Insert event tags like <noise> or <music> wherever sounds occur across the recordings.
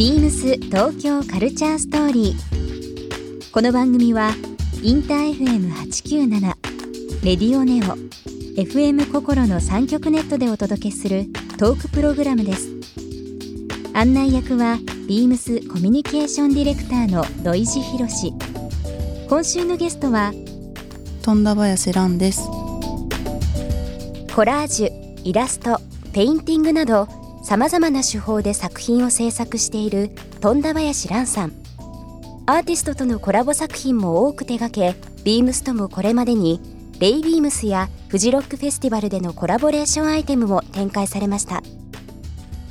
ビームス東京カルチャーストーリー。この番組はインター FM897 レディオネオ FM 心の三極ネットでお届けするトークプログラムです。案内役はビームスコミュニケーションディレクターの土井博志。今週のゲストは富田林蘭ですコラージュ、イラスト、ペインティングなどさまざまな手法で作品を制作しているとんだ林蘭さん。アーティストとのコラボ作品も多く手掛けビームスともこれまでにレイビームスやフジロックフェスティバルでのコラボレーションアイテムも展開されました。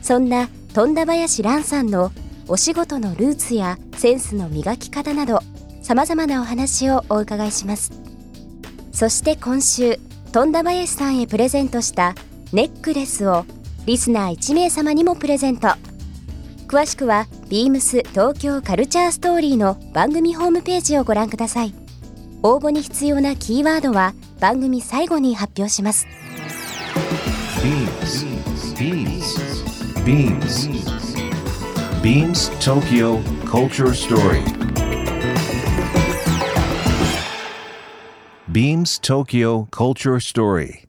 そんなとんだ林蘭さんのお仕事のルーツやセンスの磨き方などさまざまなお話をお伺いします。そして今週富田林さんへプレゼントしたネックレスをリスナー1名様にもプレゼント詳しくは beams 東京カルチャーストーリーの番組ホームページをご覧ください応募に必要なキーワードは番組最後に発表します Beams. Beams. Beams. Beams Tokyo Culture Story. Beams Tokyo Culture Story.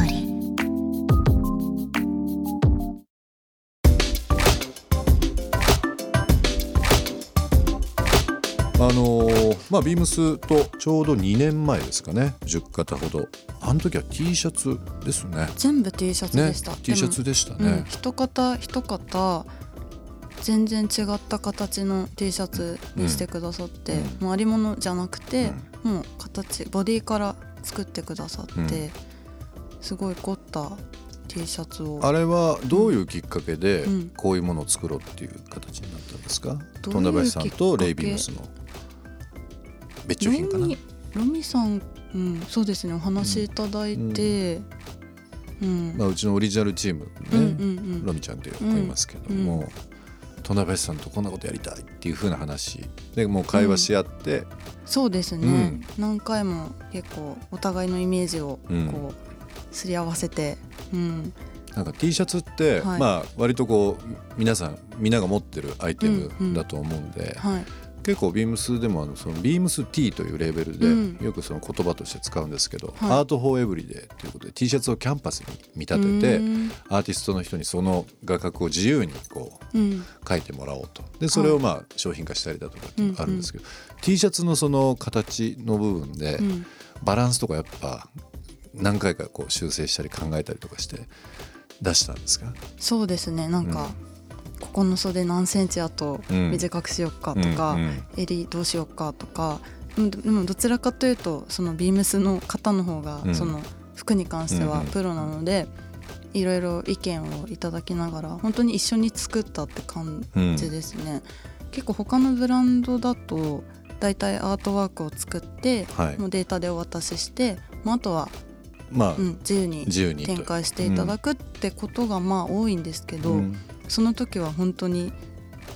リー。まあビームスとちょうど2年前ですかね。10型ほど。あの時は T シャツですね。全部 T シャツねでした、T シャツでしたでもうん型一型全然違った形の T シャツにしてくださって、うんもうありものじゃなくて、もう形ボディから作ってくださって、うんすごい凝った T シャツを。あれはどういうきっかけでうん。こういうものを作ろうっていう形になったんですか、富田林さんとけレイビームスの別注品かな。ロミさん、うん、そうですねお話いただいて、うん。まあ、うちのオリジナルチームね、うんうんうん。ロミちゃんという子いますけども、富田林さんとこんなことやりたいっていう風な話。でもう会話し合って、そうですね、何回も結構お互いのイメージをうん。こうすり合わせて、うん。なんか T シャツって、はい。まあ割とこう皆さんみんなが持ってるアイテムだと思うんで、はい、結構ビームスでもあのそのビームス T というレーベルで、うん。よくその言葉として使うんですけど、はい。 Art for Everyday ということで T シャツをキャンバスに見立ててうん。アーティストの人にその画角を自由にこううん。書いてもらおうと。でそれをまあ商品化したりだとかってあるんですけど、T シャツのその形の部分でうん。バランスとかやっぱ何回かこう修正したり考えたりとかして出したんですか？そうですね。なんか、ここの袖何センチあとうん。短くしよっかとか、襟どうしよっかとか。うんでもどちらかというとそのビームスの方の方が、うん。その服に関してはプロなので、いろいろ意見をいただきながら本当に一緒に作ったって感じですね。結構他のブランドだとだいたいアートワークを作って、はい。もうデータでお渡しして、まあ、あとは、まあ、うん、自由に展開していただくってことがまあ多いんですけど、うんその時は本当に、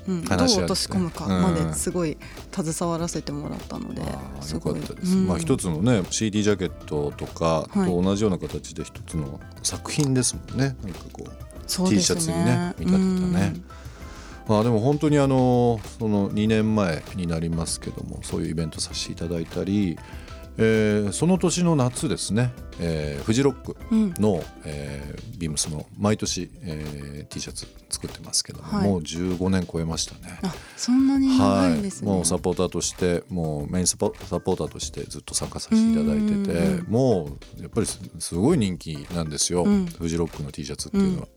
うん、どう落とし込むかまですごい携わらせてもらったので、すごい。まあ一つのね CD ジャケットとかはい。と同じような形で一つの作品ですもんね。なんかこうそうです T シャツにね見立てたね。まあでも本当にあのその2年前になりますけどもそういうイベントさせていただいたり、えーその年の夏ですね、えーフジロックうん。うんの、えービームスの毎年、えー T シャツ作ってますけども、はい。もう15年超えましたね。あそんなに長いんですね、もうサポーターとしてもうメインサポサポーターとしてずっと参加させていただいててうんうんもうやっぱりすすごい人気なんですよ、うん。フジロックの T シャツっていうのは。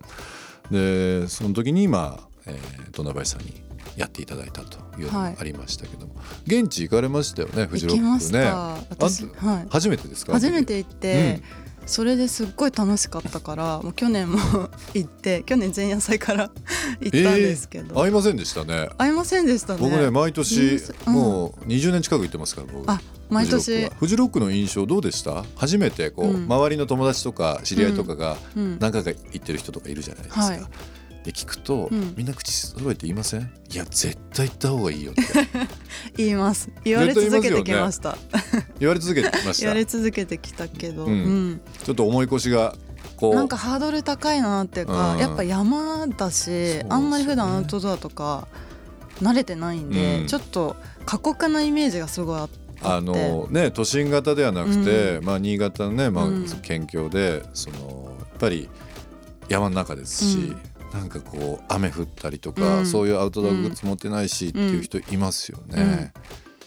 でその時にまあ、えー、戸林さんにやっていただいたというのがありましたけども、現地行かれましたよねフジロックね。私。あはい。初めてですか？初めて行って、それですっごい楽しかったからもう去年も <laughs> 行って去年前夜祭から <laughs> 行ったんですけど、えー、会いませんでしたね。会いませんでしたね。僕ね毎年もう20年近く行ってますから僕。あ毎年。フジロックの印象どうでした？初めてこう、うん、周りの友達とか知り合いとかが何回か行ってる人とかいるじゃないですか、うんはいで聞くと、うん、みんな口揃えて言いません？いや絶対行った方がいいよって。<laughs> 言います。言われ続けてきました、ね、言われ続けてきました。<laughs> 言われ続けてきたけど、うん、ちょっと重い腰がこう。なんかハードル高いなっていうか、やっぱ山だし、ね、あんまり普段アウトドアとか慣れてないんで、ちょっと過酷なイメージがすごいあって。あのね、都心型ではなくて、まあ、新潟のね、まあ、県境でそのやっぱり山の中ですし、なんかこう雨降ったりとか、うん、そういうアウトドアグッズ持ってないしっていう人いますよね。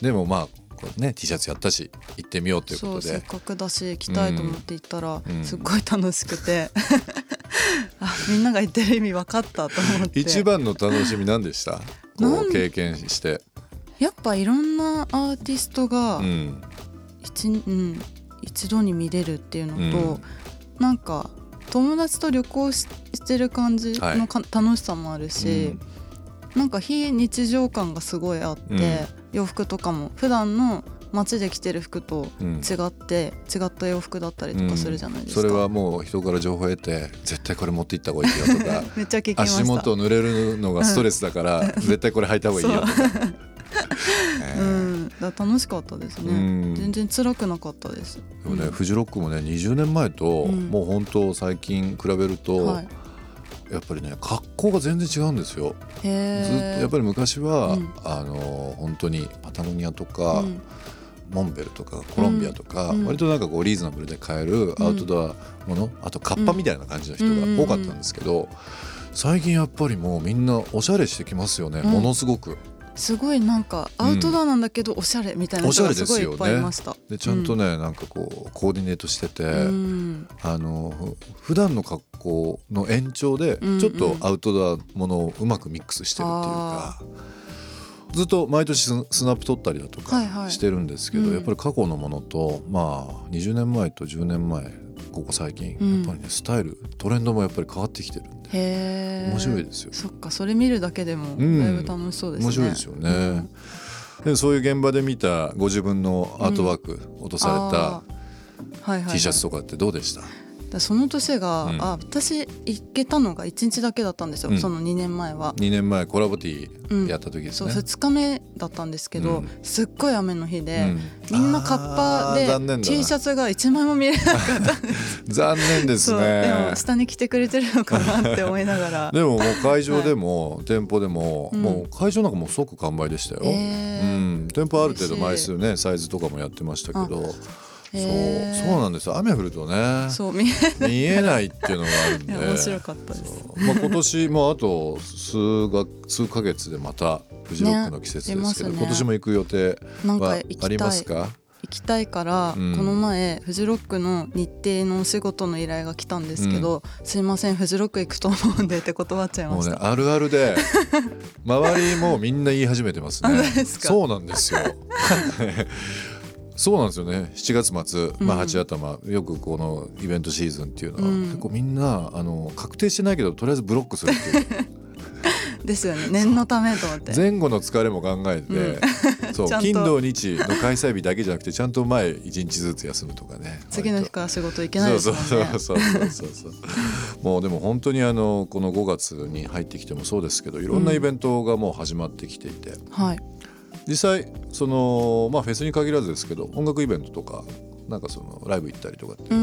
うん、でもまあこうね T シャツやったし行ってみようということで。せっかくだし行きたいと思って行ったら、うん、すっごい楽しくて。<laughs> あみんなが言ってる意味分かったと思って。一番の楽しみ何でした？こう経験して。やっぱいろんなアーティストが一,、うん、一度に見れるっていうのと、うん、なんか友達と旅行してる感じのか、はい、楽しさもあるし、うん、なんか非日常感がすごいあって、うん、洋服とかも普段の街で着てる服と違って、うん、違った洋服だったりとかするじゃないですか、それはもう人から情報を得て絶対これ持っていった方がいいよとか <laughs> めっちゃ聞きました。足元濡れるのがストレスだから、絶対これ履いた方がいいよとか。楽しかったですね、全然辛くなかったです。でもね、フジロックもね20年前と、もう本当最近比べると、はい、やっぱりね格好が全然違うんですよ。ずっとやっぱり昔は、うん、あの本当にパタゴニアとか、うん、モンベルとかコロンビアとか、うん、割となんかこうリーズナブルで買えるアウトドアもの、あとカッパみたいな感じの人が多かったんですけど、最近やっぱりもうみんなおしゃれしてきますよね、ものすごく。すごいなんかアウトドアなんだけどおしゃれみたいな人がすごいいっぱいいました。で、ね、ちゃんとね、うん、なんかこうコーディネートしてて、うん、あの普段の格好の延長でちょっとアウトドアものをうまくミックスしてるっていうか。ずっと毎年スナップ撮ったりだとかしてるんですけど、はいはいやっぱり過去のものとまあ20年前と10年前ここ最近、やっぱりねスタイルトレンドもやっぱり変わってきてるんで面白いですよ。そっかそれ見るだけでもだいぶ楽しそうですね、面白いですよね、うん、でそういう現場で見たご自分のアートワーク落とされた T シャツとかってどうでした、はいはいその年が、うん、あ私行けたのが1日だけだったんですよ、うん、その2年前は。2年前コラボティーやった時ですね、そう2日目だったんですけど、すっごい雨の日で、みんなカッパで T シャツが1枚も見れなかった <laughs> 残念ですね。でも下に来てくれてるのかなって思いながら。<laughs> でももう会場でも、はい、店舗でも、もう会場なんかもう即完売でしたよ、えー、うん、店舗ある程度枚数ねサイズとかもやってましたけどそうそうなんですよ。雨降るとね。そう見えない。っていうのがあるんで。面白かったです、まあ、今年もあと数が数ヶ月でまたフジロックの季節ですけど、ねね、今年も行く予定はありますか？行きたいから、うん、この前フジロックの日程のお仕事の依頼が来たんですけど、うん、すいませんフジロック行くと思うんでって断っちゃいました。もうねあるあるで周りもみんな言い始めてますね。<laughs> そうなんですよそうなんですよね。7月末、まあ、8頭、よくこのイベントシーズンっていうのは、うん、結構みんなあの確定してないけどとりあえずブロックするっていう。<laughs> ですよね。念のためと思って。前後の疲れも考えて、うん、<laughs> そう金土日の開催日だけじゃなくてちゃんと前1日ずつ休むとかね。次の日から仕事行けないですもんね。そうそうそうそうそうもうでも本当にあのこの5月に入ってきてもそうですけどいろんなイベントがもう始まってきていて、うん、はい実際そのまあフェスに限らずですけど音楽イベントとかなんかそのライブ行ったりとかって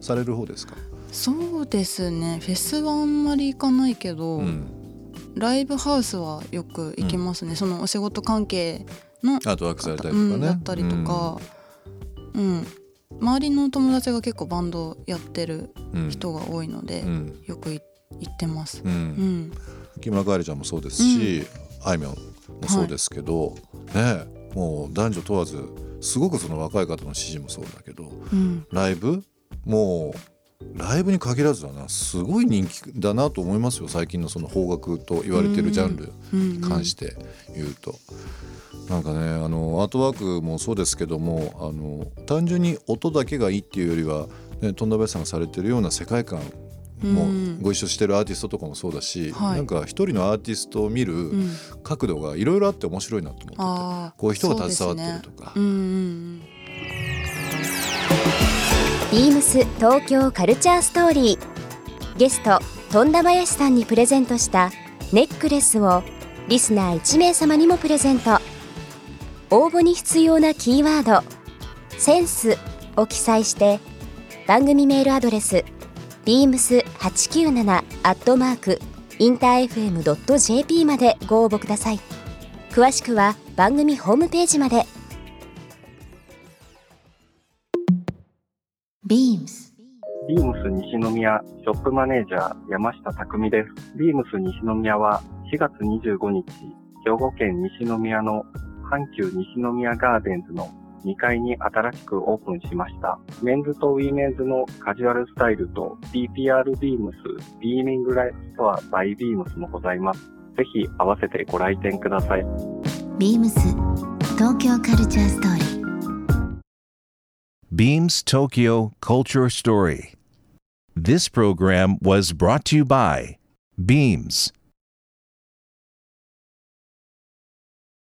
される方ですか、うん、そうですね。フェスはあんまり行かないけど、うん、ライブハウスはよく行きますね、うん、そのお仕事関係のアートワークされたりとかね、だったりとか、うん。周りの友達が結構バンドやってる人が多いので、よく行ってます、うん。木村カエルちゃんもそうですし、あいみょんもそうですけど、はい、ねもう男女問わずすごくその若い方の支持もそうだけど、うん、ライブ？もうライブに限らずだな。すごい人気だなと思いますよ最近のその邦楽と言われてるジャンルに関して言うと。なんかねあのアートワークもそうですけどもあの単純に音だけがいいっていうよりはね、富田林さんがされてるような世界観もご一緒してるアーティストとかもそうだし、はい。なんか一人のアーティストを見るうん。角度がいろいろあって面白いなと思ってて、こういう人が携わってるとか、ビームス東京カルチャーストーリー。ゲスト富田林さんにプレゼントしたネックレスをリスナー1名様にもプレゼント。応募に必要なキーワード「センス」を記載して番組メールアドレス beams897 アットマークインター FM.jp までご応募ください。詳しくは番組ホームページまで。ビームスビームス西宮ショップマネージャー山下匠です。ビームス西宮は4月25日、兵庫県西宮の阪急西宮ガーデンズの2階に新しくオープンしました。メンズとウィメンズのカジュアルスタイルと PPR ビームスビーミングライフストアバイビームスもございます。ぜひ合わせてご来店ください。ビームス東京カルチャーストーリー Beams Tokyo Culture Story. This program was brought to you by Beams.